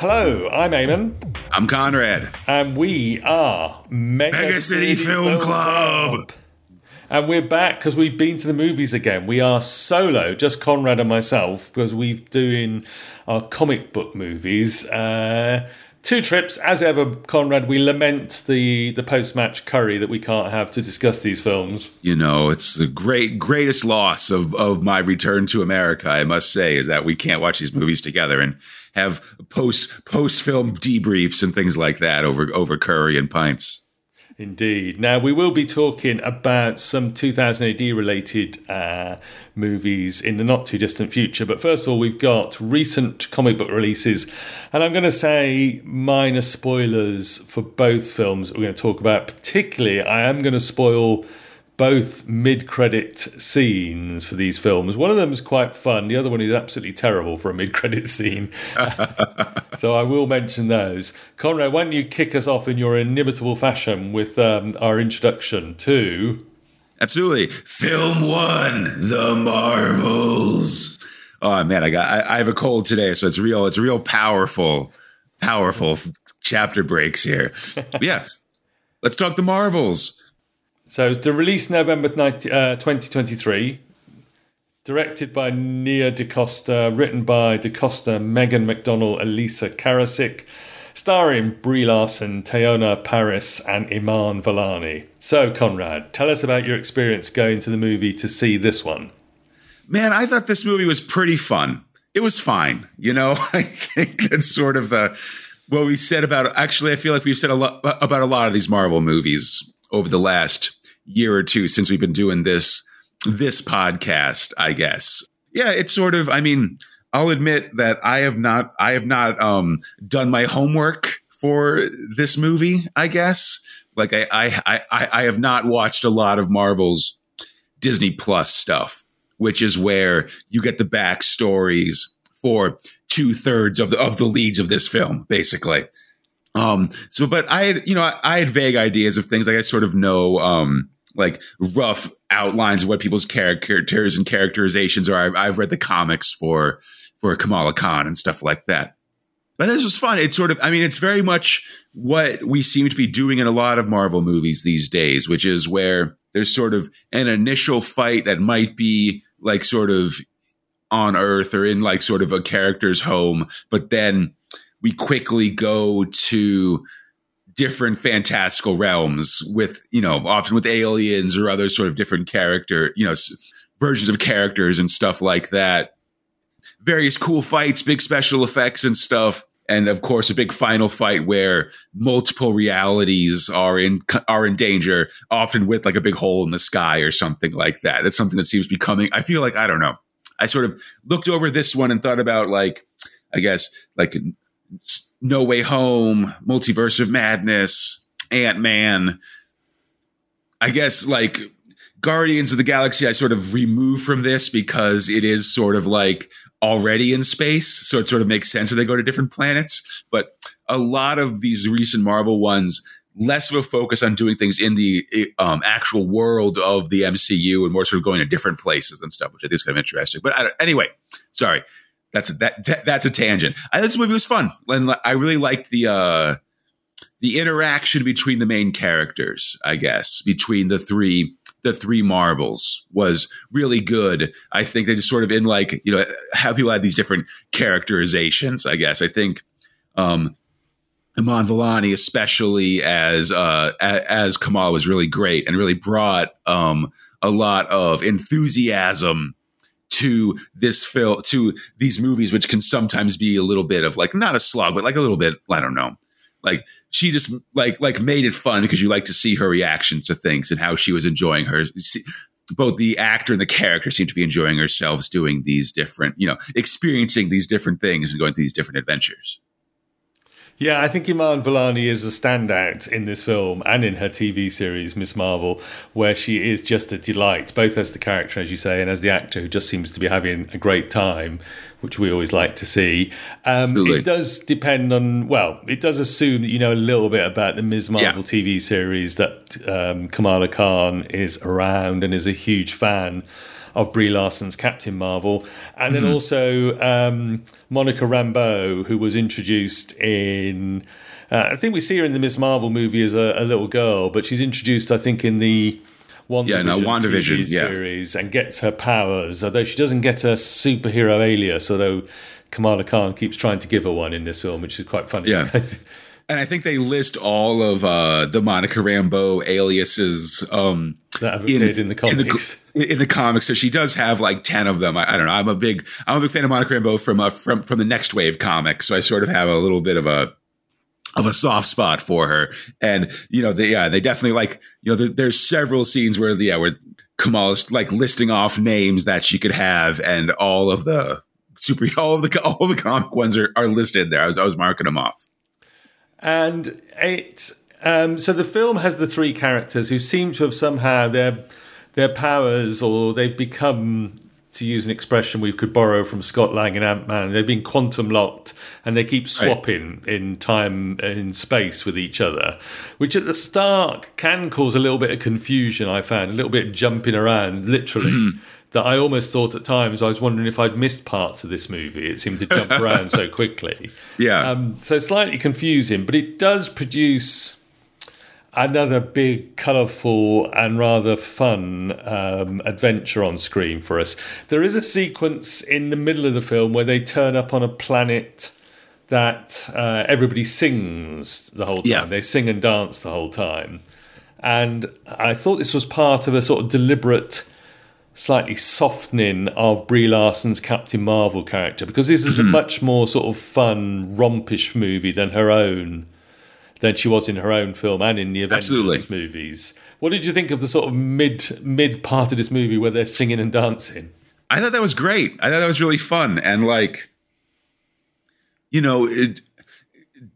Hello, I'm Eamon. I'm Conrad. And we are Mega, Mega City, City, Film, Film Club. Club. And we're back because we've been to the movies again. We are solo, just Conrad and myself, because we've doing our comic book movies. Uh, two trips, as ever, Conrad. We lament the the post match curry that we can't have to discuss these films. You know, it's the great greatest loss of of my return to America. I must say is that we can't watch these movies together and have post post film debriefs and things like that over over curry and pints. Indeed. Now, we will be talking about some 2000 AD related uh, movies in the not too distant future. But first of all, we've got recent comic book releases. And I'm going to say minor spoilers for both films we're going to talk about. Particularly, I am going to spoil both mid-credit scenes for these films. One of them is quite fun. The other one is absolutely terrible for a mid-credit scene. so I will mention those. Conrad, why don't you kick us off in your inimitable fashion with um, our introduction to? Absolutely, film one, The Marvels. Oh man, I got I, I have a cold today, so it's real. It's real powerful, powerful chapter breaks here. yeah, let's talk the Marvels. So the release November 19, uh, 2023, directed by Nia DaCosta, written by DaCosta, Megan McDonnell, Elissa Karasik, starring Brie Larson, Teyonah Parris, and Iman Vellani. So, Conrad, tell us about your experience going to the movie to see this one. Man, I thought this movie was pretty fun. It was fine. You know, I think that's sort of the what we said about. Actually, I feel like we've said a lot about a lot of these Marvel movies over the last year or two since we've been doing this this podcast, I guess. Yeah, it's sort of I mean, I'll admit that I have not I have not um done my homework for this movie, I guess. Like I I I, I have not watched a lot of Marvel's Disney Plus stuff, which is where you get the backstories for two thirds of the of the leads of this film, basically. Um, so, but I had, you know, I, I, had vague ideas of things. Like I sort of know, um, like rough outlines of what people's characters and characterizations are. I've, I've read the comics for, for Kamala Khan and stuff like that. But this was fun. It's sort of, I mean, it's very much what we seem to be doing in a lot of Marvel movies these days, which is where there's sort of an initial fight that might be like sort of on Earth or in like sort of a character's home, but then we quickly go to different fantastical realms with, you know, often with aliens or other sort of different character, you know, versions of characters and stuff like that. Various cool fights, big special effects and stuff. And of course, a big final fight where multiple realities are in are in danger, often with like a big hole in the sky or something like that. That's something that seems to be coming. I feel like I don't know. I sort of looked over this one and thought about like, I guess like no Way Home, Multiverse of Madness, Ant Man. I guess like Guardians of the Galaxy, I sort of remove from this because it is sort of like already in space. So it sort of makes sense that they go to different planets. But a lot of these recent Marvel ones, less of a focus on doing things in the um, actual world of the MCU and more sort of going to different places and stuff, which I think is kind of interesting. But anyway, sorry that's that, that that's a tangent. I, this movie was fun, and I really liked the uh, the interaction between the main characters. I guess between the three the three Marvels was really good. I think they just sort of in like you know how people had these different characterizations. I guess I think um, Iman Vellani, especially as uh, as Kamala, was really great and really brought um, a lot of enthusiasm to this film to these movies which can sometimes be a little bit of like not a slog but like a little bit i don't know. Like she just like like made it fun because you like to see her reactions to things and how she was enjoying her both the actor and the character seem to be enjoying themselves doing these different you know experiencing these different things and going through these different adventures yeah, I think Iman Vellani is a standout in this film and in her TV series, Miss Marvel, where she is just a delight, both as the character, as you say, and as the actor who just seems to be having a great time, which we always like to see. Um, it does depend on, well, it does assume that you know a little bit about the Miss Marvel yeah. TV series that um, Kamala Khan is around and is a huge fan of Brie Larson's Captain Marvel, and then mm-hmm. also um, Monica Rambeau, who was introduced in. Uh, I think we see her in the Miss Marvel movie as a, a, little girl, but she's introduced, I think, in the WandaVision yeah, no, WandaVision TV series and gets her powers. Although she doesn't get a superhero alias, although Kamala Khan keeps trying to give her one in this film, which is quite funny. Yeah. And I think they list all of uh, the Monica Rambeau aliases um, that have appeared in, in the comics. In the, in the, comics, so she does have like ten of them. I, I, don't know. I'm a big I'm a big fan of Monica Rambeau from uh, from from the Nextwave comics, so I sort of have a little bit of a of a soft spot for her. And you know, they yeah, they definitely like you know, there, there's several scenes where yeah, where Kamala's like listing off names that she could have, and all of the super all of the all of the comic ones are, are listed there. I was I was marking them off and it um, so the film has the three characters who seem to have somehow their their powers or they've become to use an expression we could borrow from Scott Lang and Ant Man, they've been quantum locked and they keep swapping right. in time in space with each other, which at the start can cause a little bit of confusion. I found a little bit jumping around, literally. That I almost thought at times I was wondering if I'd missed parts of this movie. It seemed to jump around so quickly. Yeah. Um, so slightly confusing, but it does produce another big, colourful, and rather fun um, adventure on screen for us. There is a sequence in the middle of the film where they turn up on a planet that uh, everybody sings the whole time. Yeah. They sing and dance the whole time. And I thought this was part of a sort of deliberate slightly softening of Brie Larson's Captain Marvel character because this is a mm-hmm. much more sort of fun, rompish movie than her own, than she was in her own film and in the Avengers Absolutely. movies. What did you think of the sort of mid mid part of this movie where they're singing and dancing? I thought that was great. I thought that was really fun and like, you know, it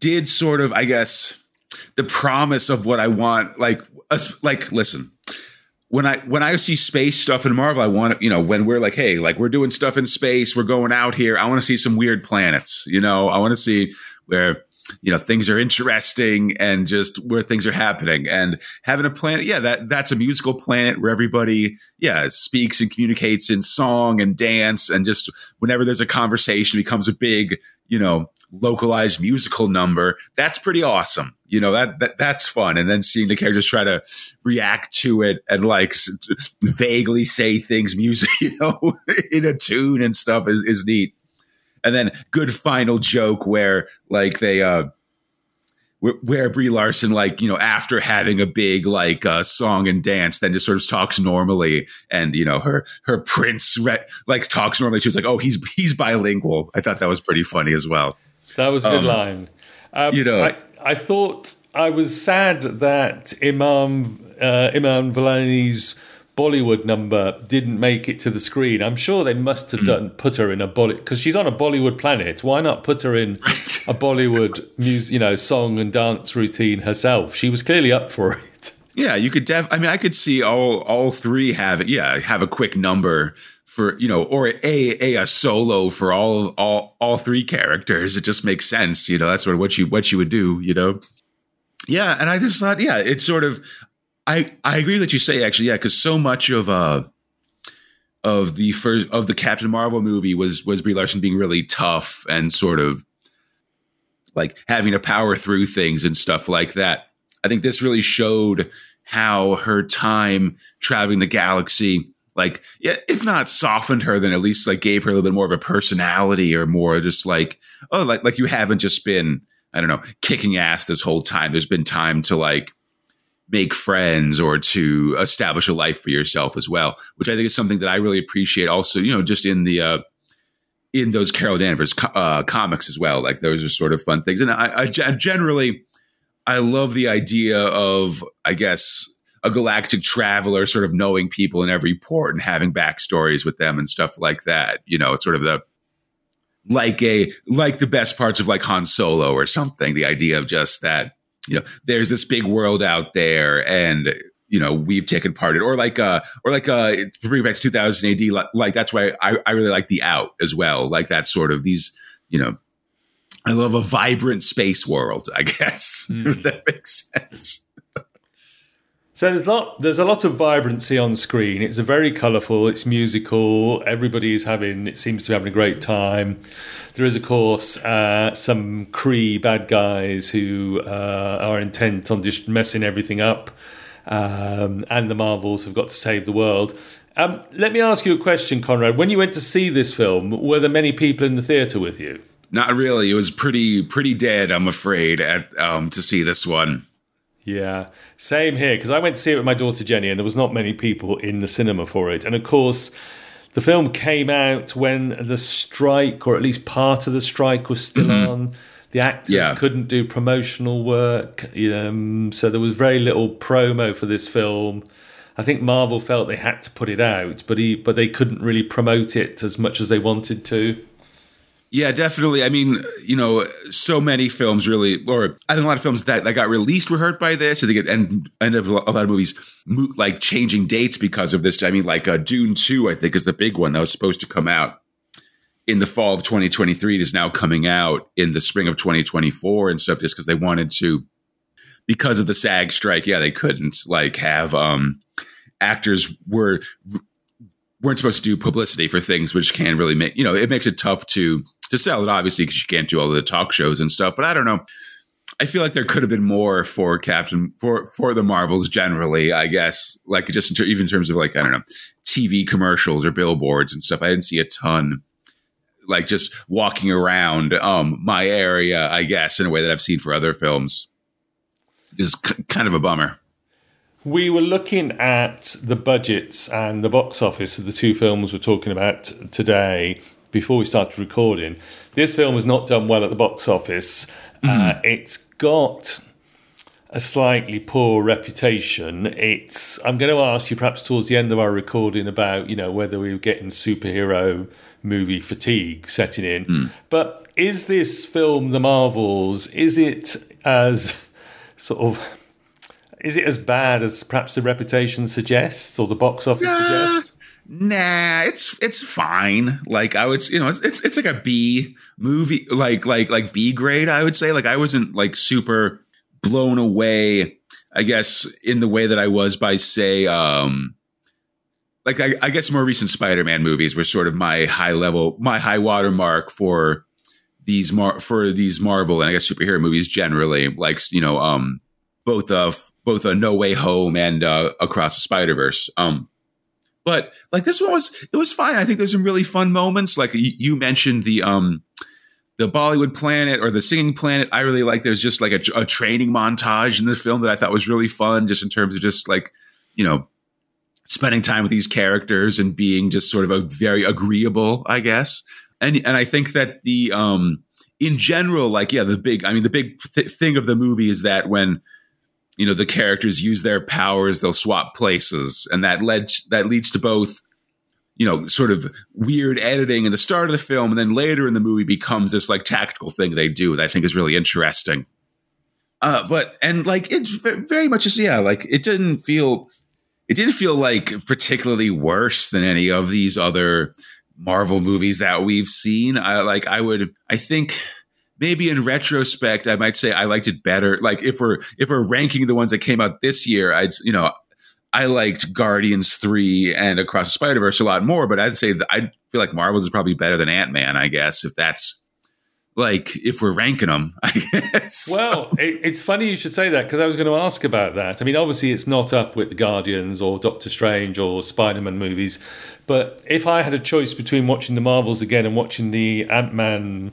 did sort of, I guess, the promise of what I want. Like, us, like, listen, when I when I see space stuff in Marvel, I want you know, when we're like, hey, like we're doing stuff in space, we're going out here. I want to see some weird planets. You know, I want to see where you know things are interesting and just where things are happening and having a planet yeah that that's a musical planet where everybody yeah speaks and communicates in song and dance and just whenever there's a conversation becomes a big you know localized musical number that's pretty awesome you know that, that that's fun and then seeing the characters try to react to it and like vaguely say things music you know in a tune and stuff is, is neat and then good final joke where like they uh where, where Brie Larson, like, you know, after having a big like uh, song and dance, then just sort of talks normally, and you know, her her prince re- like talks normally. She was like, "Oh, he's he's bilingual." I thought that was pretty funny as well. That was a good um, line. Um, you know, I, I thought I was sad that Imam uh, Iman Vellani's Bollywood number didn't make it to the screen. I'm sure they must have hmm. done put her in a Bollywood because she's on a Bollywood planet. Why not put her in a Bollywood music, you know, song and dance routine herself? She was clearly up for it. Yeah, you could def. I mean, I could see all all three have it. Yeah, have a quick number for you know, or a a, a solo for all of all all three characters. It just makes sense. You know, that's sort of what you what you would do. You know. Yeah, and I just thought, yeah, it's sort of I I agree that you say actually, yeah, because so much of uh of the first of the Captain Marvel movie was was Brie Larson being really tough and sort of like having to power through things and stuff like that. I think this really showed how her time traveling the galaxy, like, yeah, if not softened her, then at least like gave her a little bit more of a personality or more just like, oh, like like you haven't just been, I don't know, kicking ass this whole time. There's been time to like make friends or to establish a life for yourself as well, which I think is something that I really appreciate. Also, you know, just in the uh, in those Carol Danvers co- uh, comics as well. Like those are sort of fun things, and I, I generally I love the idea of I guess a galactic traveler sort of knowing people in every port and having backstories with them and stuff like that. You know, it's sort of the like a like the best parts of like Han Solo or something. The idea of just that you know, there's this big world out there and you know we've taken part in or like uh or like uh bring back to 2000 AD like, like that's why I, I really like the out as well like that sort of these you know I love a vibrant space world I guess mm. if that makes sense so there's a lot there's a lot of vibrancy on screen. It's very colourful. It's musical. Everybody is having it seems to be having a great time. There is of course uh, some Kree bad guys who uh, are intent on just messing everything up, um, and the Marvels have got to save the world. Um, let me ask you a question, Conrad. When you went to see this film, were there many people in the theatre with you? Not really. It was pretty pretty dead, I'm afraid, at um, to see this one. Yeah, same here because I went to see it with my daughter Jenny, and there was not many people in the cinema for it. And of course, the film came out when the strike, or at least part of the strike, was still mm-hmm. on. The actors yeah. couldn't do promotional work, um, so there was very little promo for this film. I think Marvel felt they had to put it out, but he, but they couldn't really promote it as much as they wanted to. Yeah, definitely. I mean, you know, so many films really, or I think a lot of films that, that got released were hurt by this. I think it end, end up a lot of movies like changing dates because of this. I mean, like uh, Dune 2, I think, is the big one that was supposed to come out in the fall of 2023. It is now coming out in the spring of 2024 and stuff just because they wanted to, because of the SAG strike. Yeah, they couldn't like have um actors were weren't supposed to do publicity for things which can really make you know it makes it tough to to sell it obviously because you can't do all the talk shows and stuff but i don't know. I feel like there could have been more for captain for for the marvels generally i guess like just in ter- even in terms of like i don't know tv commercials or billboards and stuff. I didn't see a ton like just walking around um my area i guess in a way that i've seen for other films. Is c- kind of a bummer we were looking at the budgets and the box office for the two films we're talking about today before we started recording. This film has not done well at the box office. Mm. Uh, it's got a slightly poor reputation. It's. I'm going to ask you perhaps towards the end of our recording about you know whether we were getting superhero movie fatigue setting in. Mm. But is this film, The Marvels, is it as sort of is it as bad as perhaps the reputation suggests or the box office suggests? Nah, it's it's fine. Like I would, you know, it's, it's it's like a B movie, like like like B grade. I would say. Like I wasn't like super blown away. I guess in the way that I was by say, um, like I, I guess more recent Spider-Man movies were sort of my high level, my high water mark for these mar- for these Marvel and I guess superhero movies generally. Like you know, um, both of both a No Way Home and uh, Across the Spider Verse. Um, but like this one was, it was fine. I think there's some really fun moments. Like you, you mentioned the um, the Bollywood Planet or the Singing Planet. I really like. There's just like a, a training montage in this film that I thought was really fun, just in terms of just like you know spending time with these characters and being just sort of a very agreeable, I guess. And and I think that the um in general, like yeah, the big I mean the big th- thing of the movie is that when you know the characters use their powers they'll swap places and that led that leads to both you know sort of weird editing in the start of the film and then later in the movie becomes this like tactical thing they do that i think is really interesting. Uh but and like it's very much just yeah like it didn't feel it didn't feel like particularly worse than any of these other marvel movies that we've seen. I like i would i think maybe in retrospect, I might say I liked it better. Like if we're if we're ranking the ones that came out this year, I'd you know I liked Guardians three and Across the Spider Verse a lot more. But I'd say I feel like Marvels is probably better than Ant Man. I guess if that's like if we're ranking them, I guess. Well, it, it's funny you should say that because I was going to ask about that. I mean, obviously it's not up with the Guardians or Doctor Strange or Spider Man movies, but if I had a choice between watching the Marvels again and watching the Ant Man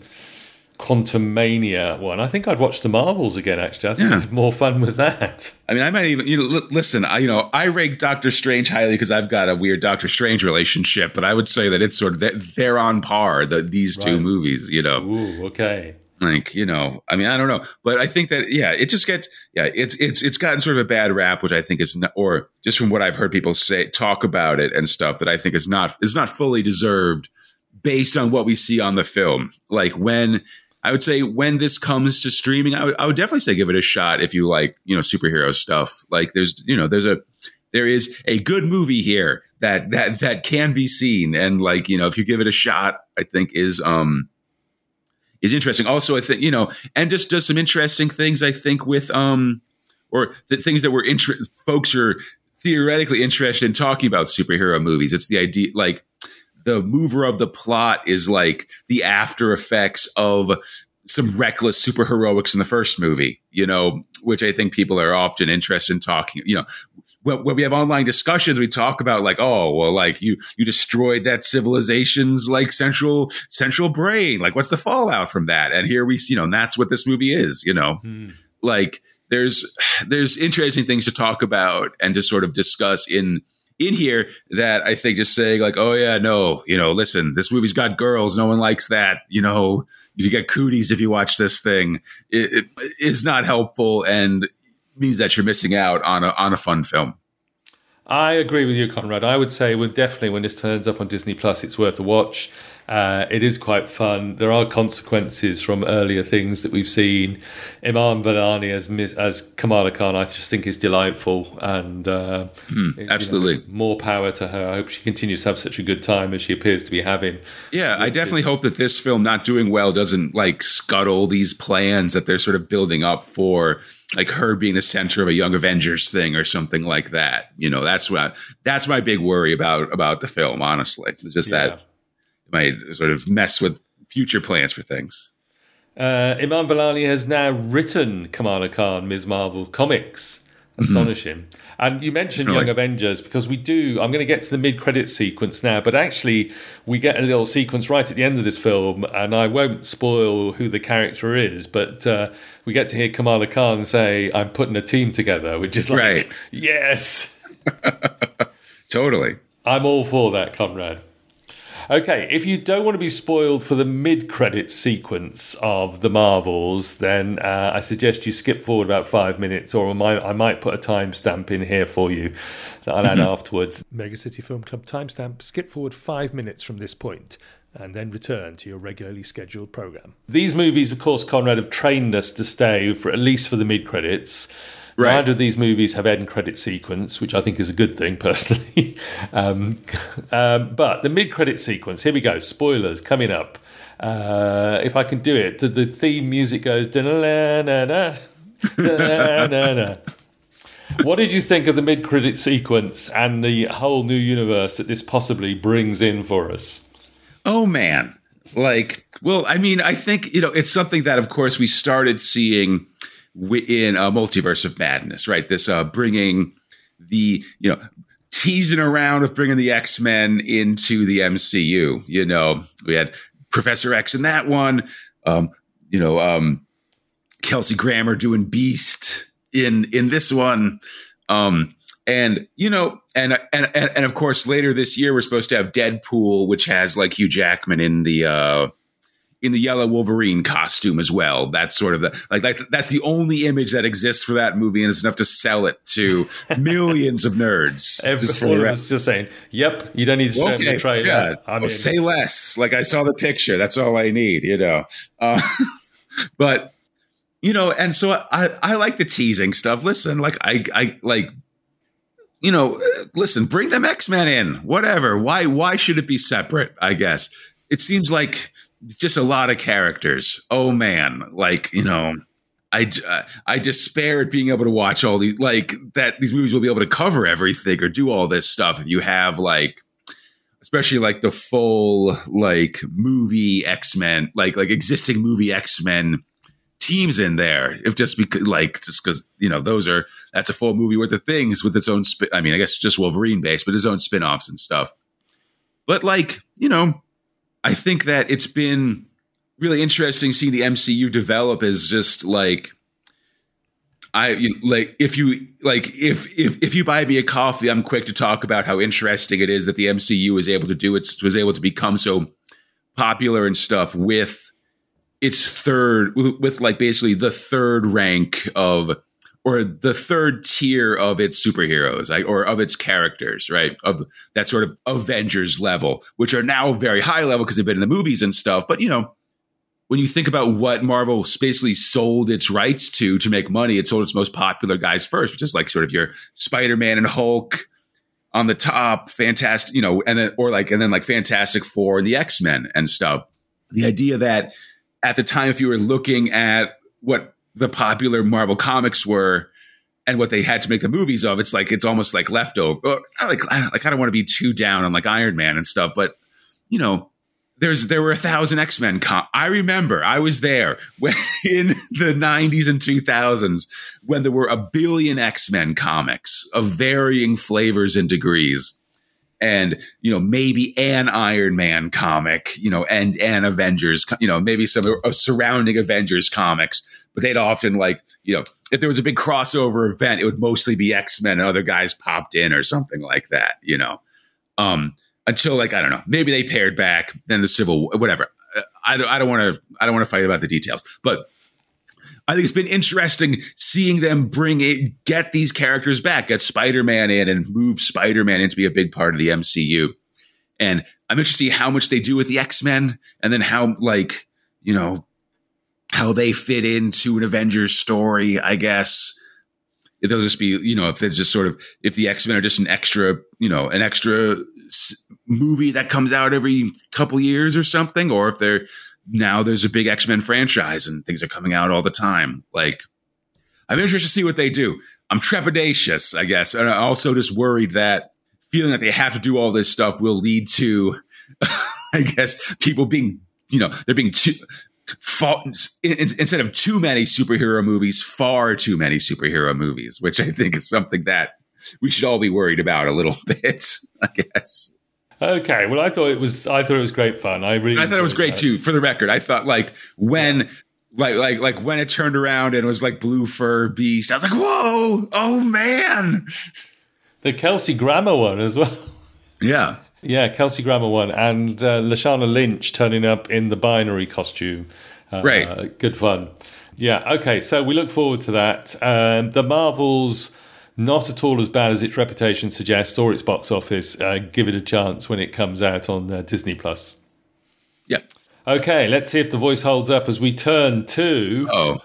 Quantumania one. I think I'd watch the Marvels again. Actually, I think yeah. more fun with that. I mean, I might even you know l- listen. I you know I rank Doctor Strange highly because I've got a weird Doctor Strange relationship, but I would say that it's sort of they're on par. The, these right. two movies, you know. Ooh, okay. Like you know, I mean, I don't know, but I think that yeah, it just gets yeah, it's it's it's gotten sort of a bad rap, which I think is not, or just from what I've heard people say talk about it and stuff that I think is not is not fully deserved based on what we see on the film. Like when I would say when this comes to streaming, I would, I would definitely say give it a shot if you like, you know, superhero stuff. Like there's, you know, there's a, there is a good movie here that, that, that can be seen. And like, you know, if you give it a shot, I think is, um, is interesting. Also, I think, you know, and just does some interesting things, I think, with, um, or the things that we're inter- folks are theoretically interested in talking about superhero movies. It's the idea like the mover of the plot is like the after effects of some reckless superheroics in the first movie, you know, which I think people are often interested in talking. You know, when, when, we have online discussions, we talk about like, oh, well, like you you destroyed that civilization's like central central brain. Like, what's the fallout from that? And here we, you know, and that's what this movie is. You know, hmm. like there's there's interesting things to talk about and to sort of discuss in in here that I think just saying like, oh yeah, no, you know, listen, this movie's got girls, no one likes that, you know, you get cooties if you watch this thing, it, it is not helpful and means that you're missing out on a on a fun film. I agree with you, Conrad. I would say, well, definitely when this turns up on Disney Plus, it's worth a watch. Uh, it is quite fun. There are consequences from earlier things that we've seen. Iman Vellani as as Kamala Khan, I just think is delightful, and uh, mm, absolutely know, more power to her. I hope she continues to have such a good time as she appears to be having. Yeah, I definitely this. hope that this film not doing well doesn't like scuttle these plans that they're sort of building up for like her being the center of a young avengers thing or something like that you know that's what that's my big worry about about the film honestly it's just yeah. that might sort of mess with future plans for things. Uh, Iman Vellani has now written Kamala Khan, Ms. Marvel comics. Astonishing. Mm-hmm. And you mentioned Young Avengers because we do. I'm going to get to the mid credit sequence now, but actually, we get a little sequence right at the end of this film, and I won't spoil who the character is, but uh, we get to hear Kamala Khan say, I'm putting a team together, which is like, right. yes. totally. I'm all for that, Conrad. Okay, if you don't want to be spoiled for the mid-credit sequence of the Marvels, then uh, I suggest you skip forward about five minutes, or I might, I might put a timestamp in here for you that I'll add mm-hmm. afterwards. Mega City Film Club timestamp. Skip forward five minutes from this point and then return to your regularly scheduled program. These movies, of course, Conrad, have trained us to stay for at least for the mid credits. Right. Neither of these movies have end credit sequence, which I think is a good thing personally. um, um, but the mid credit sequence, here we go. Spoilers coming up. Uh, if I can do it, the, the theme music goes. what did you think of the mid credit sequence and the whole new universe that this possibly brings in for us? Oh man, like, well, I mean, I think you know it's something that, of course, we started seeing in a multiverse of madness, right? This uh, bringing the you know teasing around with bringing the X Men into the MCU. You know, we had Professor X in that one. Um, you know, um, Kelsey Grammer doing Beast in in this one. Um, and you know, and, and and and of course, later this year we're supposed to have Deadpool, which has like Hugh Jackman in the uh, in the yellow Wolverine costume as well. That's sort of the like that's, that's the only image that exists for that movie, and it's enough to sell it to millions of nerds. Everyone was just saying, "Yep, you don't need to okay, try it yeah. I mean, say less. Like I saw the picture. That's all I need. You know, uh, but you know, and so I I like the teasing stuff. Listen, like I I like you know, listen, bring them X Men in, whatever. Why why should it be separate? I guess it seems like just a lot of characters. Oh man, like you know, I uh, I despair at being able to watch all these like that. These movies will be able to cover everything or do all this stuff if you have like, especially like the full like movie X Men, like like existing movie X Men teams in there. If just because like just because you know those are that's a full movie worth of things with its own. Sp- I mean, I guess just Wolverine based, but his own spin offs and stuff. But like you know I think that it's been really interesting seeing the MCU develop as just like I like if you like if if if you buy me a coffee, I'm quick to talk about how interesting it is that the MCU was able to do it was able to become so popular and stuff with its third with, with like basically the third rank of or the third tier of its superheroes right? or of its characters, right? Of that sort of Avengers level, which are now very high level because they've been in the movies and stuff. But you know, when you think about what Marvel basically sold its rights to to make money, it sold its most popular guys first, which is like sort of your Spider Man and Hulk on the top, fantastic, you know, and then or like and then like Fantastic Four and the X Men and stuff. The idea that at the time, if you were looking at what the popular Marvel comics were, and what they had to make the movies of, it's like it's almost like leftover. Like I, like I don't want to be too down on like Iron Man and stuff, but you know, there's there were a thousand X Men. Com- I remember I was there when in the 90s and 2000s when there were a billion X Men comics of varying flavors and degrees. And you know maybe an Iron Man comic, you know, and an Avengers, you know, maybe some surrounding Avengers comics, but they'd often like, you know, if there was a big crossover event, it would mostly be X Men and other guys popped in or something like that, you know. Um, until like I don't know, maybe they paired back, then the Civil War, whatever. I don't, want to, I don't want to fight about the details, but I think it's been interesting seeing them bring it, get these characters back, get Spider Man in, and move Spider Man into be a big part of the MCU. And I'm interested to see how much they do with the X Men, and then how like you know how they fit into an Avengers story, I guess. They'll just be, you know, if it's just sort of, if the X Men are just an extra, you know, an extra movie that comes out every couple years or something, or if they're now there's a big X Men franchise and things are coming out all the time. Like, I'm interested to see what they do. I'm trepidatious, I guess, and I'm also just worried that feeling that they have to do all this stuff will lead to, I guess, people being, you know, they're being too far, instead of too many superhero movies, far too many superhero movies, which I think is something that we should all be worried about a little bit, I guess. Okay, well, I thought it was. I thought it was great fun. I really. I thought it was great that. too. For the record, I thought like when. Like like like when it turned around and it was like blue fur beast, I was like, "Whoa, oh man!" The Kelsey Grammer one as well. Yeah, yeah, Kelsey Grammer one, and uh, Lashana Lynch turning up in the binary costume. Uh, right, good fun. Yeah, okay, so we look forward to that. Um, the Marvels not at all as bad as its reputation suggests or its box office. Uh, give it a chance when it comes out on uh, Disney Plus. Yep. Okay, let's see if the voice holds up as we turn to. Oh.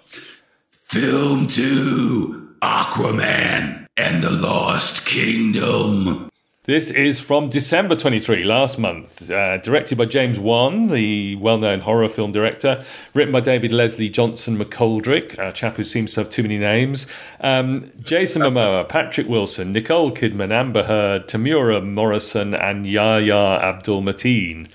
Film 2 Aquaman and the Lost Kingdom. This is from December 23, last month. Uh, directed by James Wan, the well known horror film director. Written by David Leslie Johnson McGoldrick, a chap who seems to have too many names. Um, Jason Momoa, Patrick Wilson, Nicole Kidman, Amber Heard, Temuera Morrison, and Yahya Abdul Mateen.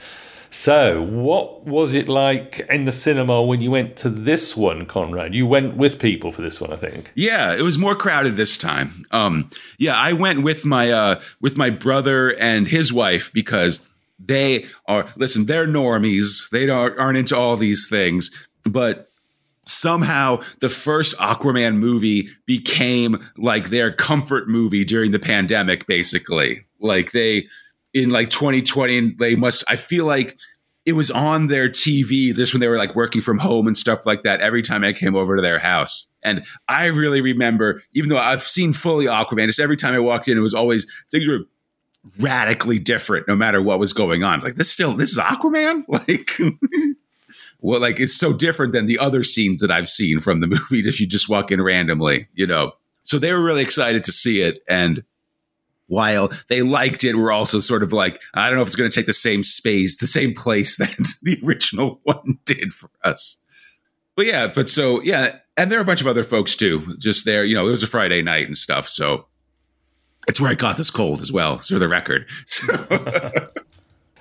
So, what was it like in the cinema when you went to this one, Conrad? You went with people for this one, I think. Yeah, it was more crowded this time. Um, yeah, I went with my uh, with my brother and his wife because they are listen. They're normies. They aren't into all these things, but somehow the first Aquaman movie became like their comfort movie during the pandemic. Basically, like they in like 2020 and they must i feel like it was on their tv this when they were like working from home and stuff like that every time i came over to their house. And i really remember even though i've seen fully aquaman just every time i walked in it was always things were radically different no matter what was going on. Like this still this is aquaman? Like well like it's so different than the other scenes that i've seen from the movie if you just walk in randomly you know? So they were really excited to see it and while they liked it, were also sort of like, I don't know if it's going to take the same space, the same place that the original one did for us. But yeah, but so yeah, and there are a bunch of other folks too, just there. You know, it was a Friday night and stuff, so it's where I got this cold as well, for the record.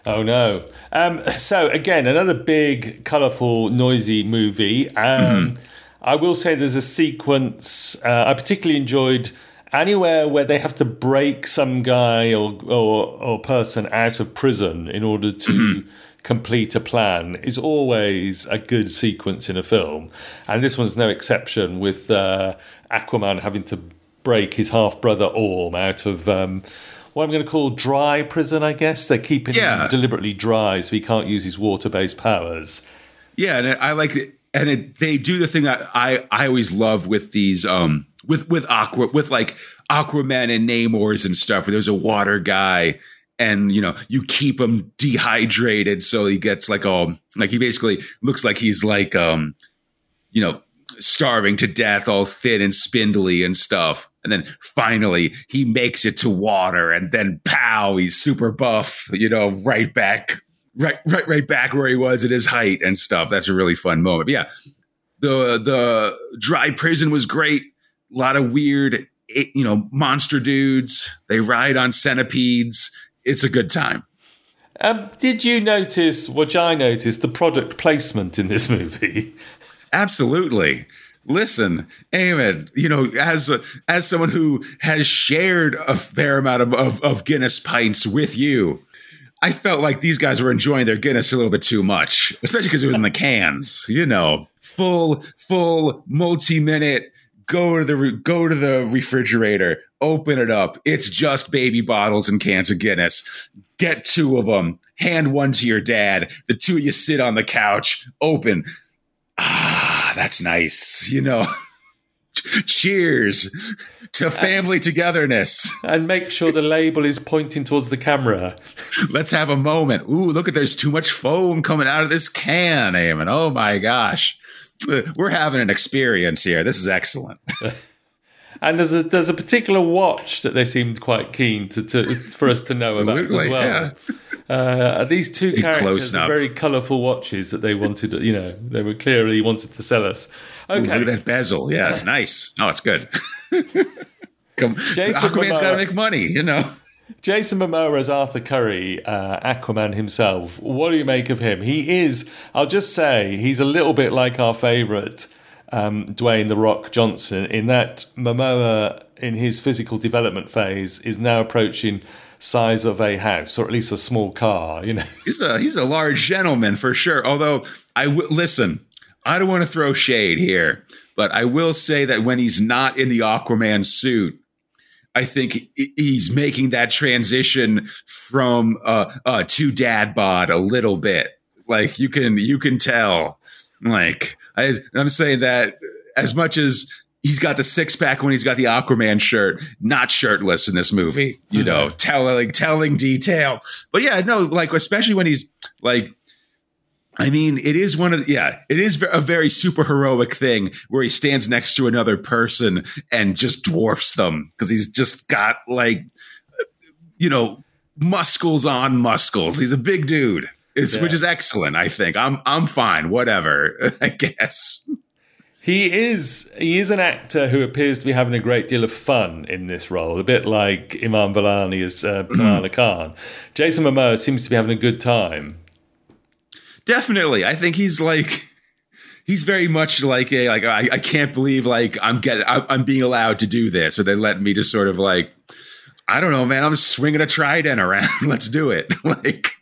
oh no! Um, so again, another big, colourful, noisy movie. Um, mm-hmm. I will say there's a sequence uh, I particularly enjoyed anywhere where they have to break some guy or or, or person out of prison in order to mm-hmm. complete a plan is always a good sequence in a film, and this one's no exception. With uh, Aquaman having to break his half brother Orm out of. Um, what I'm going to call dry prison, I guess. They're keeping yeah. him deliberately dry so he can't use his water based powers. Yeah, and I like it. And it, they do the thing that I, I always love with these um, with with Aqua with like Aquaman and Namors and stuff. Where there's a water guy, and you know you keep him dehydrated so he gets like all like he basically looks like he's like um you know starving to death, all thin and spindly and stuff. And then finally he makes it to water, and then pow, he's super buff. You know, right back. Right, right, right back where he was at his height and stuff. That's a really fun moment. But yeah, the the dry prison was great a lot of weird you know, monster dudes. They ride on centipedes. It's a good time. Um, did you notice, which I noticed, the product placement in this movie? Absolutely. Listen, Eamon, you know, as a, as someone who has shared a fair amount of, of, of Guinness pints with you, I felt like these guys were enjoying their Guinness a little bit too much, especially because it was in the cans. You know, full, full, multi-minute. Go to the go to the refrigerator, open it up. It's just baby bottles and cans of Guinness. Get two of them. Hand one to your dad. The two of you sit on the couch. Open. Ah, that's nice. You know. Cheers to family togetherness. And make sure the label is pointing towards the camera. Let's have a moment. Ooh, look at there's too much foam coming out of this can, Eamon. Oh my gosh. We're having an experience here. This is excellent. and there's a there's a particular watch that they seemed quite keen to, to for us to know about as well. Yeah. Uh, these two characters are very colourful watches that they wanted. You know, they were clearly wanted to sell us. Okay, Ooh, look at that bezel. Yeah, it's nice. Oh, it's good. Come, Jason Aquaman's got to make money. You know. Jason Momoa as Arthur Curry, uh, Aquaman himself. What do you make of him? He is, I'll just say, he's a little bit like our favourite um, Dwayne The Rock Johnson in that Momoa, in his physical development phase, is now approaching size of a house or at least a small car. You know, he's a he's a large gentleman for sure. Although I w- listen, I don't want to throw shade here, but I will say that when he's not in the Aquaman suit, I think he's making that transition from uh, uh, to dad bod a little bit. Like you can you can tell. Like I, I'm saying that as much as he's got the six pack when he's got the Aquaman shirt, not shirtless in this movie. You know, mm-hmm. telling telling detail. But yeah, no, like especially when he's like I mean, it is one of the, yeah, it is a very super heroic thing where he stands next to another person and just dwarfs them because he's just got like, you know, muscles on muscles. He's a big dude, yeah. which is excellent. I think I'm I'm fine. Whatever, I guess. He is he is an actor who appears to be having a great deal of fun in this role, a bit like Iman Vellani as uh, Khan. Jason Momoa seems to be having a good time Definitely. I think he's like he's very much like a like I, I can't believe like I'm getting I'm being allowed to do this. Or they let me just sort of like I don't know man. I'm swinging a trident around. Let's do it. Like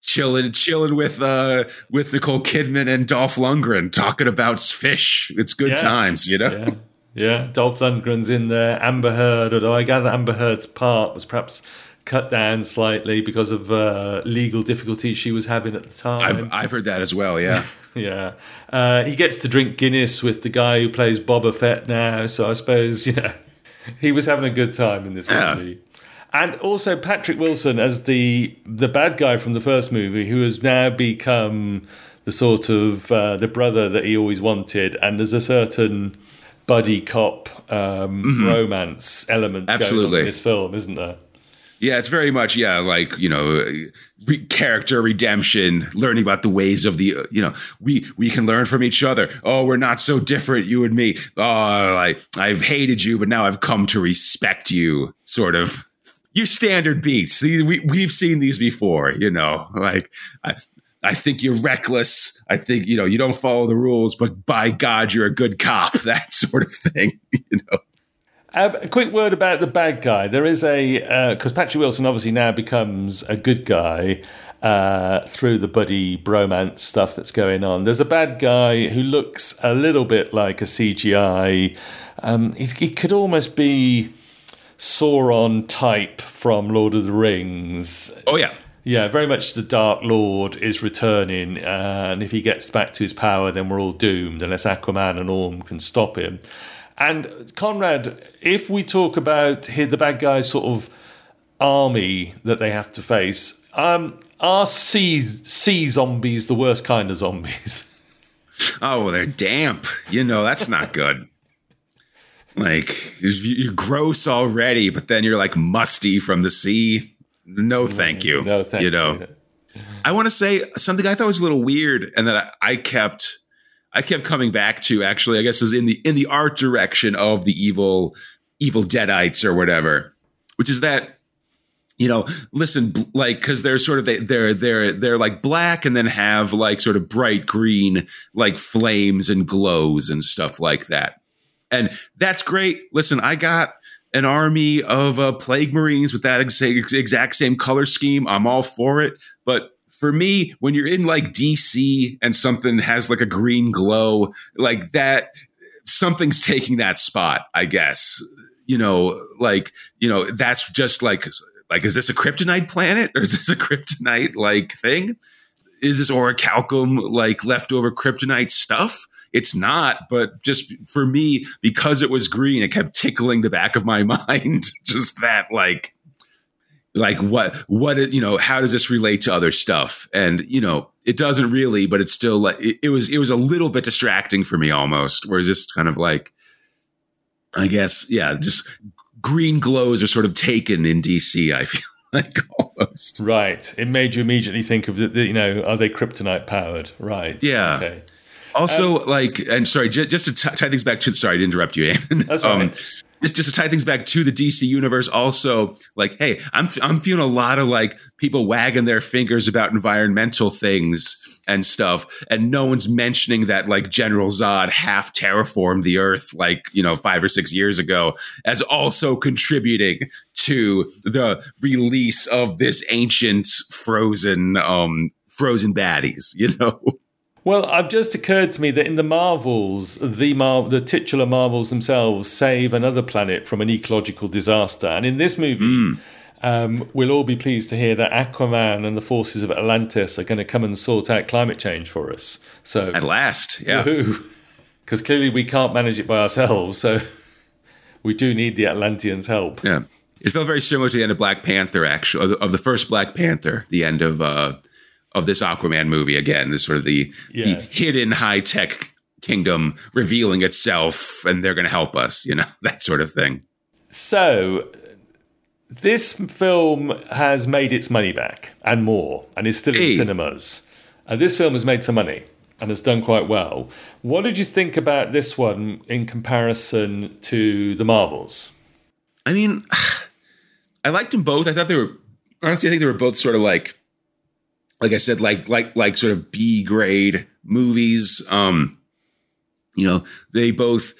chilling chilling with uh with Nicole Kidman and Dolph Lundgren talking about fish. It's good yeah. times you know? Yeah. yeah. Dolph Lundgren's in there. Amber Heard although I gather Amber Heard's part was perhaps cut down slightly because of uh, legal difficulties she was having at the time. I've, I've heard that as well. Yeah, yeah. Uh, he gets to drink Guinness with the guy who plays Boba Fett now, so I suppose you know he was having a good time in this yeah. movie. And also Patrick Wilson as the the bad guy from the first movie, who has now become the sort of uh, the brother that he always wanted, and there's a certain buddy cop um, mm-hmm. romance element Absolutely. in this film, isn't there? Yeah, it's very much yeah, like you know, re- character redemption, learning about the ways of the you know, we we can learn from each other. Oh, we're not so different, you and me. Oh, I I've hated you, but now I've come to respect you. Sort of your standard beats. We we've seen these before. You know, like I, I think you're reckless. I think you know you don't follow the rules, but by God, you're a good cop. That sort of thing. You know. Um, a quick word about the bad guy. There is a because uh, Patrick Wilson obviously now becomes a good guy uh, through the buddy bromance stuff that's going on. There's a bad guy who looks a little bit like a CGI. Um, he could almost be Sauron type from Lord of the Rings. Oh yeah. Yeah, very much the Dark Lord is returning, uh, and if he gets back to his power, then we're all doomed unless Aquaman and Orm can stop him. And Conrad, if we talk about here, the bad guys' sort of army that they have to face, um, are sea sea zombies the worst kind of zombies? Oh, they're damp. You know that's not good. like you're gross already, but then you're like musty from the sea. No, thank you. No, thank you. Know, you. I want to say something I thought was a little weird, and that I, I kept I kept coming back to actually, I guess, is in the in the art direction of the evil evil deadites or whatever, which is that you know, listen, like, cause they're sort of, they, they're, they're, they're like black and then have like sort of bright green, like flames and glows and stuff like that. And that's great. Listen, I got an army of uh, plague marines with that ex- exact same color scheme. I'm all for it. But for me, when you're in like DC and something has like a green glow, like that, something's taking that spot, I guess. You know, like, you know, that's just like like, is this a kryptonite planet or is this a kryptonite like thing? Is this orichalcum like leftover kryptonite stuff? It's not, but just for me, because it was green, it kept tickling the back of my mind. just that, like, like what, what, you know, how does this relate to other stuff? And, you know, it doesn't really, but it's still like, it, it was, it was a little bit distracting for me almost, whereas just kind of like, I guess, yeah, just green glows are sort of taken in DC. I feel like almost right. It made you immediately think of the, the you know, are they kryptonite powered? Right. Yeah. Okay. Also, um, like, and sorry, j- just to t- tie things back to, sorry to interrupt you, Eamon. That's right. Um, just, just to tie things back to the DC universe, also, like, hey, I'm, I'm feeling a lot of like people wagging their fingers about environmental things and stuff. And no one's mentioning that like General Zod half terraformed the earth like, you know, five or six years ago as also contributing to the release of this ancient frozen, um, frozen baddies, you know? Well, I've just occurred to me that in the Marvels, the Mar- the titular Marvels themselves save another planet from an ecological disaster, and in this movie, mm um, we'll all be pleased to hear that Aquaman and the forces of Atlantis are going to come and sort out climate change for us. So at last, yeah, because clearly we can't manage it by ourselves. So we do need the Atlanteans' help. Yeah, it felt very similar to the end of Black Panther, actually, of the first Black Panther, the end of uh, of this Aquaman movie. Again, this sort of the, yes. the hidden high tech kingdom revealing itself, and they're going to help us. You know that sort of thing. So this film has made its money back and more, and is still in cinemas. And this film has made some money and has done quite well. What did you think about this one in comparison to the Marvels? I mean, I liked them both. I thought they were honestly, I think they were both sort of like, like I said, like like like sort of B grade movies. Um, you know, they both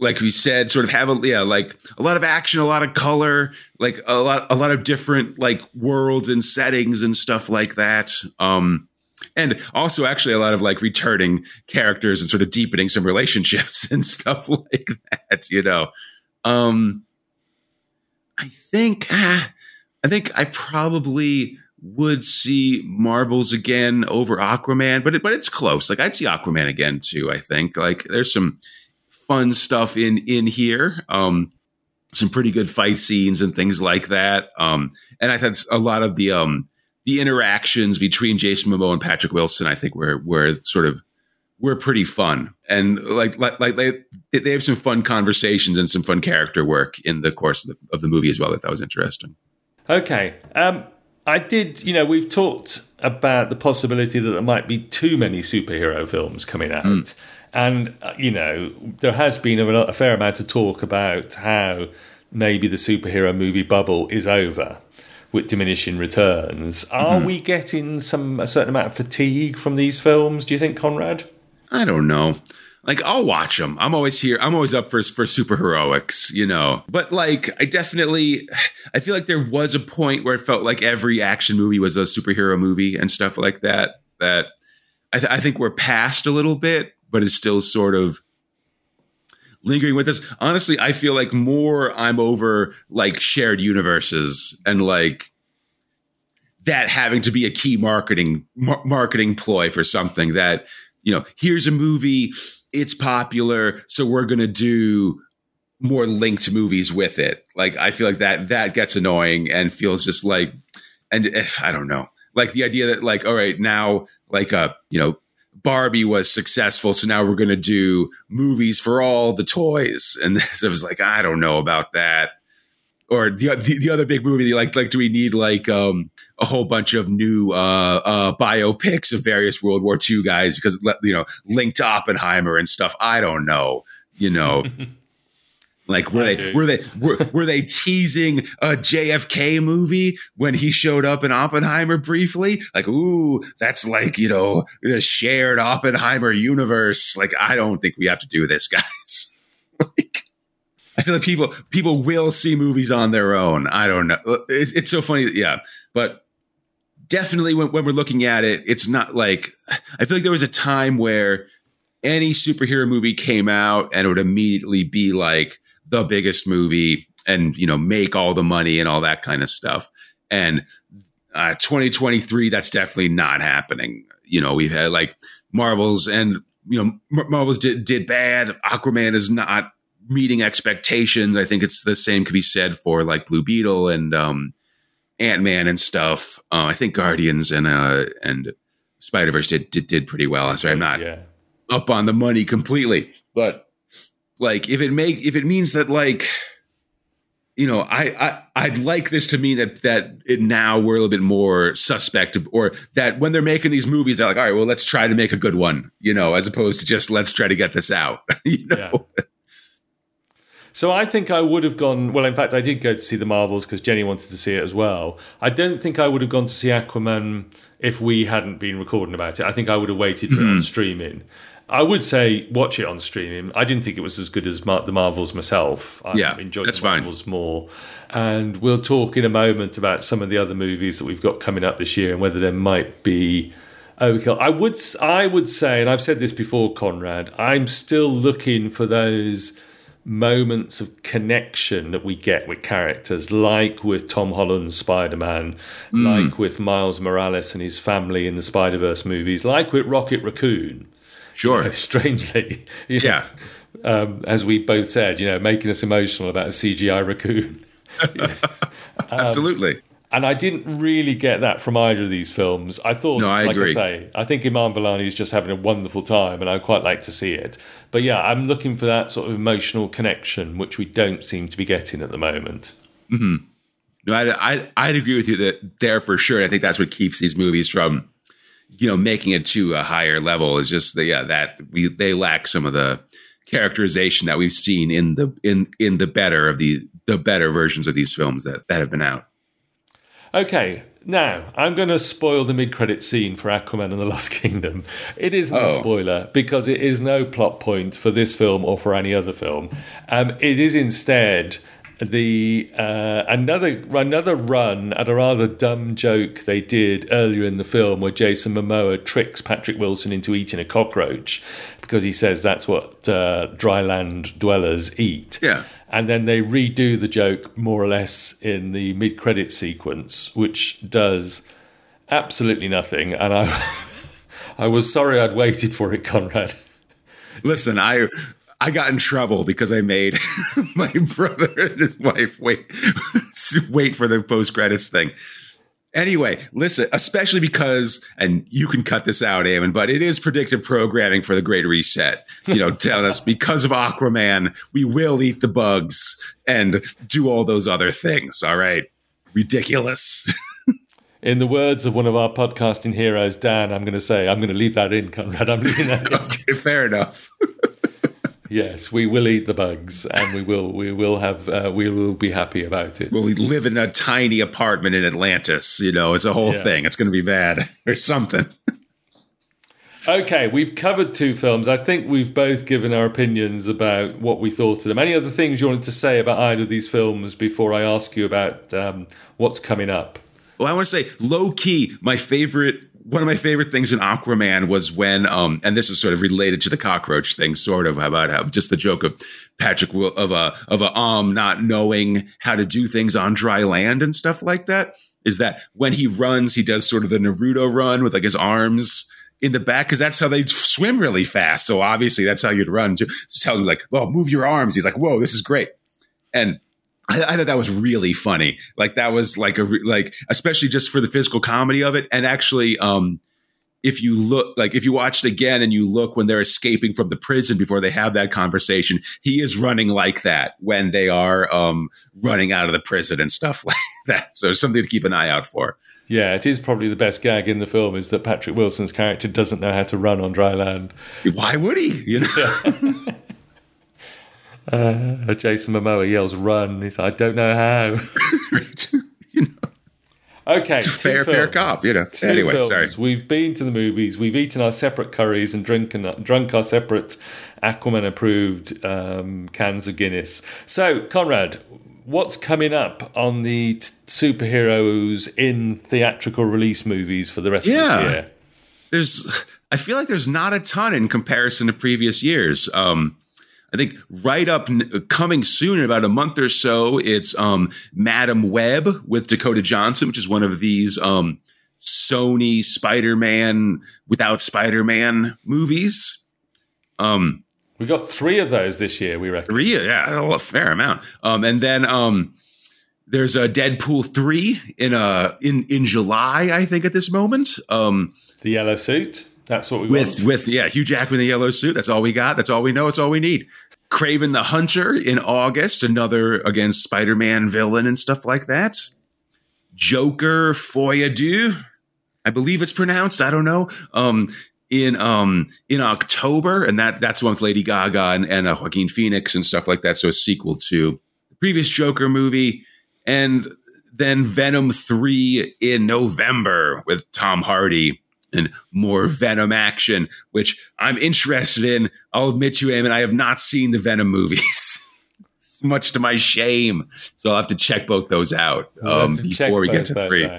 like we said, sort of have a yeah, like a lot of action, a lot of color, like a lot a lot of different like worlds and settings and stuff like that. Um and also actually a lot of like returning characters and sort of deepening some relationships and stuff like that, you know. Um I think ah, I think I probably would see Marvels again over Aquaman, but it, but it's close. Like I'd see Aquaman again too. I think like there's some fun stuff in in here. Um, some pretty good fight scenes and things like that. Um, and I had a lot of the um, the interactions between Jason Momoa and Patrick Wilson. I think were were sort of were pretty fun and like like like they they have some fun conversations and some fun character work in the course of the, of the movie as well. That that was interesting. Okay. Um, I did, you know, we've talked about the possibility that there might be too many superhero films coming out. Mm. And, uh, you know, there has been a, a fair amount of talk about how maybe the superhero movie bubble is over with diminishing returns. Are mm-hmm. we getting some a certain amount of fatigue from these films? Do you think, Conrad? I don't know. Like I'll watch them. I'm always here. I'm always up for for superheroics, you know. But like, I definitely, I feel like there was a point where it felt like every action movie was a superhero movie and stuff like that. That I, th- I think we're past a little bit but it's still sort of lingering with us. Honestly, I feel like more I'm over like shared universes and like that having to be a key marketing mar- marketing ploy for something that you know here's a movie it's popular so we're going to do more linked movies with it like i feel like that that gets annoying and feels just like and if i don't know like the idea that like all right now like uh you know Barbie was successful, so now we're going to do movies for all the toys. And so I was like, I don't know about that. Or the, the, the other big movie like like do we need like um a whole bunch of new uh uh biopics of various World War II guys because you know linked to Oppenheimer and stuff I don't know you know like were they were they were, were they teasing a JFK movie when he showed up in Oppenheimer briefly? Like, ooh, that's like you know the shared Oppenheimer universe. Like, I don't think we have to do this, guys. I feel like people people will see movies on their own. I don't know. It's, it's so funny. Yeah, but definitely when, when we're looking at it, it's not like I feel like there was a time where any superhero movie came out and it would immediately be like the biggest movie and you know make all the money and all that kind of stuff and uh, 2023 that's definitely not happening you know we've had like marvels and you know marvels did, did bad aquaman is not meeting expectations i think it's the same could be said for like blue beetle and um ant-man and stuff uh, i think guardians and uh and spider-verse did did, did pretty well so i'm not yeah. up on the money completely but like if it make if it means that like you know I, I i'd like this to mean that that it now we're a little bit more suspect or that when they're making these movies they're like all right well let's try to make a good one you know as opposed to just let's try to get this out you know yeah. So I think I would have gone. Well, in fact, I did go to see the Marvels because Jenny wanted to see it as well. I don't think I would have gone to see Aquaman if we hadn't been recording about it. I think I would have waited for it on mm-hmm. streaming. I would say watch it on streaming. I didn't think it was as good as Mar- the Marvels myself. I yeah, enjoyed the Marvels fine. more. And we'll talk in a moment about some of the other movies that we've got coming up this year and whether there might be overkill. I would I would say, and I've said this before, Conrad. I'm still looking for those moments of connection that we get with characters, like with Tom Holland's Spider Man, mm. like with Miles Morales and his family in the Spider Verse movies, like with Rocket Raccoon Sure. You know, strangely. You know, yeah. Um, as we both said, you know, making us emotional about a CGI raccoon. um, Absolutely. And I didn't really get that from either of these films. I thought, no, I like agree. I say, I think Iman Vellani is just having a wonderful time, and I'd quite like to see it. But yeah, I'm looking for that sort of emotional connection, which we don't seem to be getting at the moment. Mm-hmm. No, I, I, I'd agree with you that there for sure. I think that's what keeps these movies from you know making it to a higher level is just the, yeah that we they lack some of the characterization that we've seen in the in in the better of the the better versions of these films that that have been out. Okay, now I'm going to spoil the mid-credit scene for Aquaman and the Lost Kingdom. It isn't oh. a spoiler because it is no plot point for this film or for any other film. Um, it is instead the uh, another another run at a rather dumb joke they did earlier in the film where Jason Momoa tricks Patrick Wilson into eating a cockroach because he says that's what uh, dry land dwellers eat. Yeah. And then they redo the joke more or less in the mid credit sequence, which does absolutely nothing. And I I was sorry I'd waited for it, Conrad. Listen, I I got in trouble because I made my brother and his wife wait wait for the post credits thing. Anyway, listen, especially because, and you can cut this out, Eamon, but it is predictive programming for the Great Reset. You know, telling us because of Aquaman, we will eat the bugs and do all those other things. All right. Ridiculous. in the words of one of our podcasting heroes, Dan, I'm going to say, I'm going to leave that in, Conrad. I'm leaving that in. okay, fair enough. Yes, we will eat the bugs, and we will we will have uh, we will be happy about it. Well, we live in a tiny apartment in Atlantis. You know, it's a whole yeah. thing. It's going to be bad or something. okay, we've covered two films. I think we've both given our opinions about what we thought of them. Any other things you wanted to say about either of these films before I ask you about um, what's coming up? Well, I want to say low key, my favorite one of my favorite things in Aquaman was when, um, and this is sort of related to the cockroach thing, sort of about how just the joke of Patrick of a of a um not knowing how to do things on dry land and stuff like that. Is that when he runs, he does sort of the Naruto run with like his arms in the back because that's how they swim really fast. So obviously that's how you'd run. Just tells me like, "Well, move your arms." He's like, "Whoa, this is great," and I, I, thought that was really funny. Like that was like a like especially just for the physical comedy of it, and actually, um, if you look like if you watch it again and you look when they're escaping from the prison before they have that conversation, he is running like that when they are um, running out of the prison and stuff like that. So something to keep an eye out for. Yeah, it is probably the best gag in the film is that Patrick Wilson's character doesn't know how to run on dry land. Why would he? You know. uh, Jason Momoa yells, "Run!" He's like, "I don't know how." you know. Okay, it's fair, films. fair cop. You know. Two anyway, films. sorry. We've been to the movies. We've eaten our separate curries and drinking, drunk our separate Aquaman approved um, cans of Guinness. So, Conrad, what's coming up on the t- superheroes in theatrical release movies for the rest yeah. of the year? There's, I feel like there's not a ton in comparison to previous years. Um, I think right up coming soon in about a month or so, it's um, Madame Web with Dakota Johnson, which is one of these um, Sony Spider Man without Spider Man movies. Um, we got three of those this year, we reckon. Three, yeah, a fair amount. Um, and then um, there's a Deadpool three in uh in in July, I think, at this moment. Um, the yellow suit. That's what we with want. with yeah, Hugh Jackman in the yellow suit. That's all we got. That's all we know. It's all we need. Kraven the Hunter in August, another against Spider Man villain and stuff like that. Joker Foyadu, I believe it's pronounced. I don't know. Um, in um in October, and that that's one with Lady Gaga and, and uh, Joaquin Phoenix and stuff like that. So a sequel to the previous Joker movie, and then Venom three in November with Tom Hardy and more Venom action, which I'm interested in. I'll admit to him, and I have not seen the Venom movies. Much to my shame, so I'll have to check both those out um, before we get to three.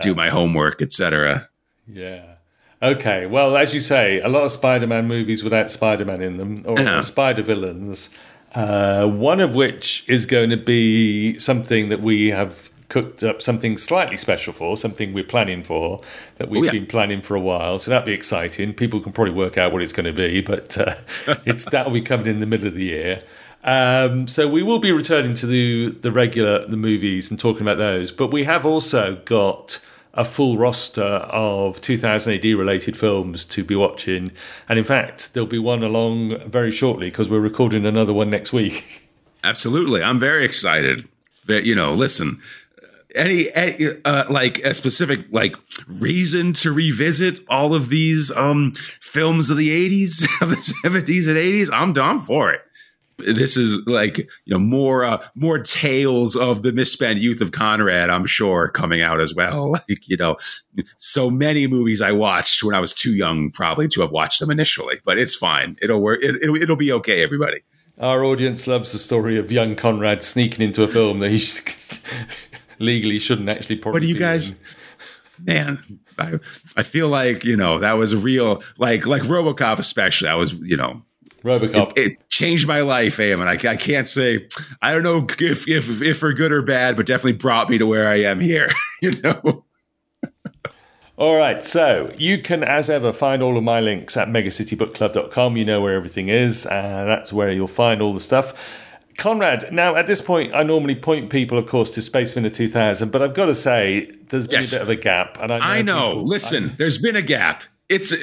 do my homework, etc. Yeah. Okay, well, as you say, a lot of Spider-Man movies without Spider-Man in them, or. Spider villains. Uh, one of which is going to be something that we have cooked up something slightly special for, something we're planning for that we've oh, yeah. been planning for a while. So that'd be exciting. People can probably work out what it's going to be, but uh, it's that'll be coming in the middle of the year. Um, so we will be returning to the the regular the movies and talking about those, but we have also got a full roster of 2000 AD related films to be watching. And in fact, there'll be one along very shortly because we're recording another one next week. Absolutely. I'm very excited. But, you know, listen, any, any uh, like a specific like reason to revisit all of these um films of the 80s of the 70s and 80s i'm down for it this is like you know more uh, more tales of the misspent youth of Conrad. I'm sure coming out as well. Like you know, so many movies I watched when I was too young probably to have watched them initially. But it's fine. It'll work. It, will it'll be okay. Everybody. Our audience loves the story of young Conrad sneaking into a film that he legally shouldn't actually. Probably what do you guys? In. Man, I, I feel like you know that was a real like like RoboCop especially. I was you know Robocop. It, it, changed my life, Eamon. I, I can't say I don't know if, if if for good or bad, but definitely brought me to where I am here. you know. All right, so you can, as ever, find all of my links at megacitybookclub.com. You know where everything is, and that's where you'll find all the stuff. Conrad, now at this point, I normally point people, of course, to Space Spinner 2000, but I've got to say, there's been yes. a bit of a gap. And I know. I know. People, Listen, I, there's been a gap it's uh,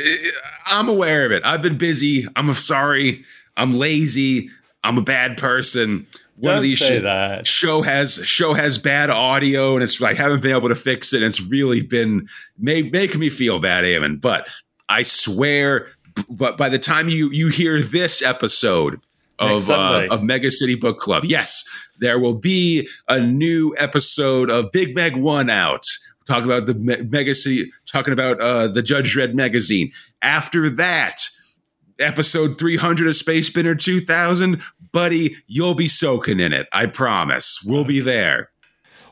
I'm aware of it. I've been busy. I'm sorry. I'm lazy. I'm a bad person. One Don't of these say sh- that. show has show has bad audio, and it's like I haven't been able to fix it. it's really been make, making me feel bad, Eamon. But I swear, but by the time you you hear this episode of uh, of Mega City Book Club, yes, there will be a new episode of Big Meg One out talk about the mega city, talking about uh, the Judge Dredd magazine. After that, episode 300 of Space Spinner 2000, buddy, you'll be soaking in it. I promise. We'll be there.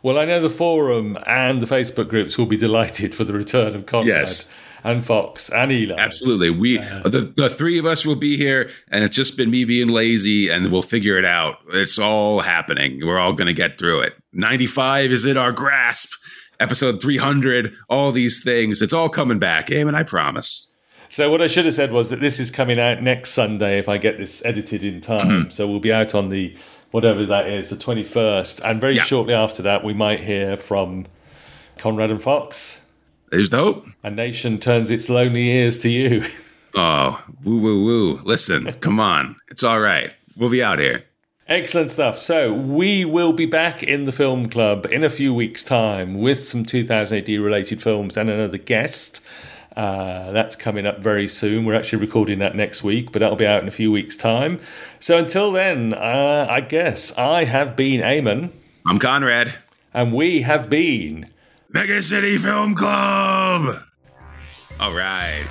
Well, I know the forum and the Facebook groups will be delighted for the return of Conrad. Yes. And Fox and Eli. Absolutely. We uh, the, the three of us will be here and it's just been me being lazy and we'll figure it out. It's all happening. We're all gonna get through it. 95 is in our grasp episode 300, all these things. It's all coming back, Eamon, I promise. So what I should have said was that this is coming out next Sunday if I get this edited in time. Mm-hmm. So we'll be out on the whatever that is, the 21st. And very yeah. shortly after that, we might hear from Conrad and Fox. There's the hope. A nation turns its lonely ears to you. Oh, woo, woo, woo. Listen, come on. It's all right. We'll be out here. Excellent stuff. So, we will be back in the film club in a few weeks' time with some 2000 AD related films and another guest. Uh, that's coming up very soon. We're actually recording that next week, but that'll be out in a few weeks' time. So, until then, uh, I guess I have been Eamon. I'm Conrad. And we have been Mega City Film Club. All right.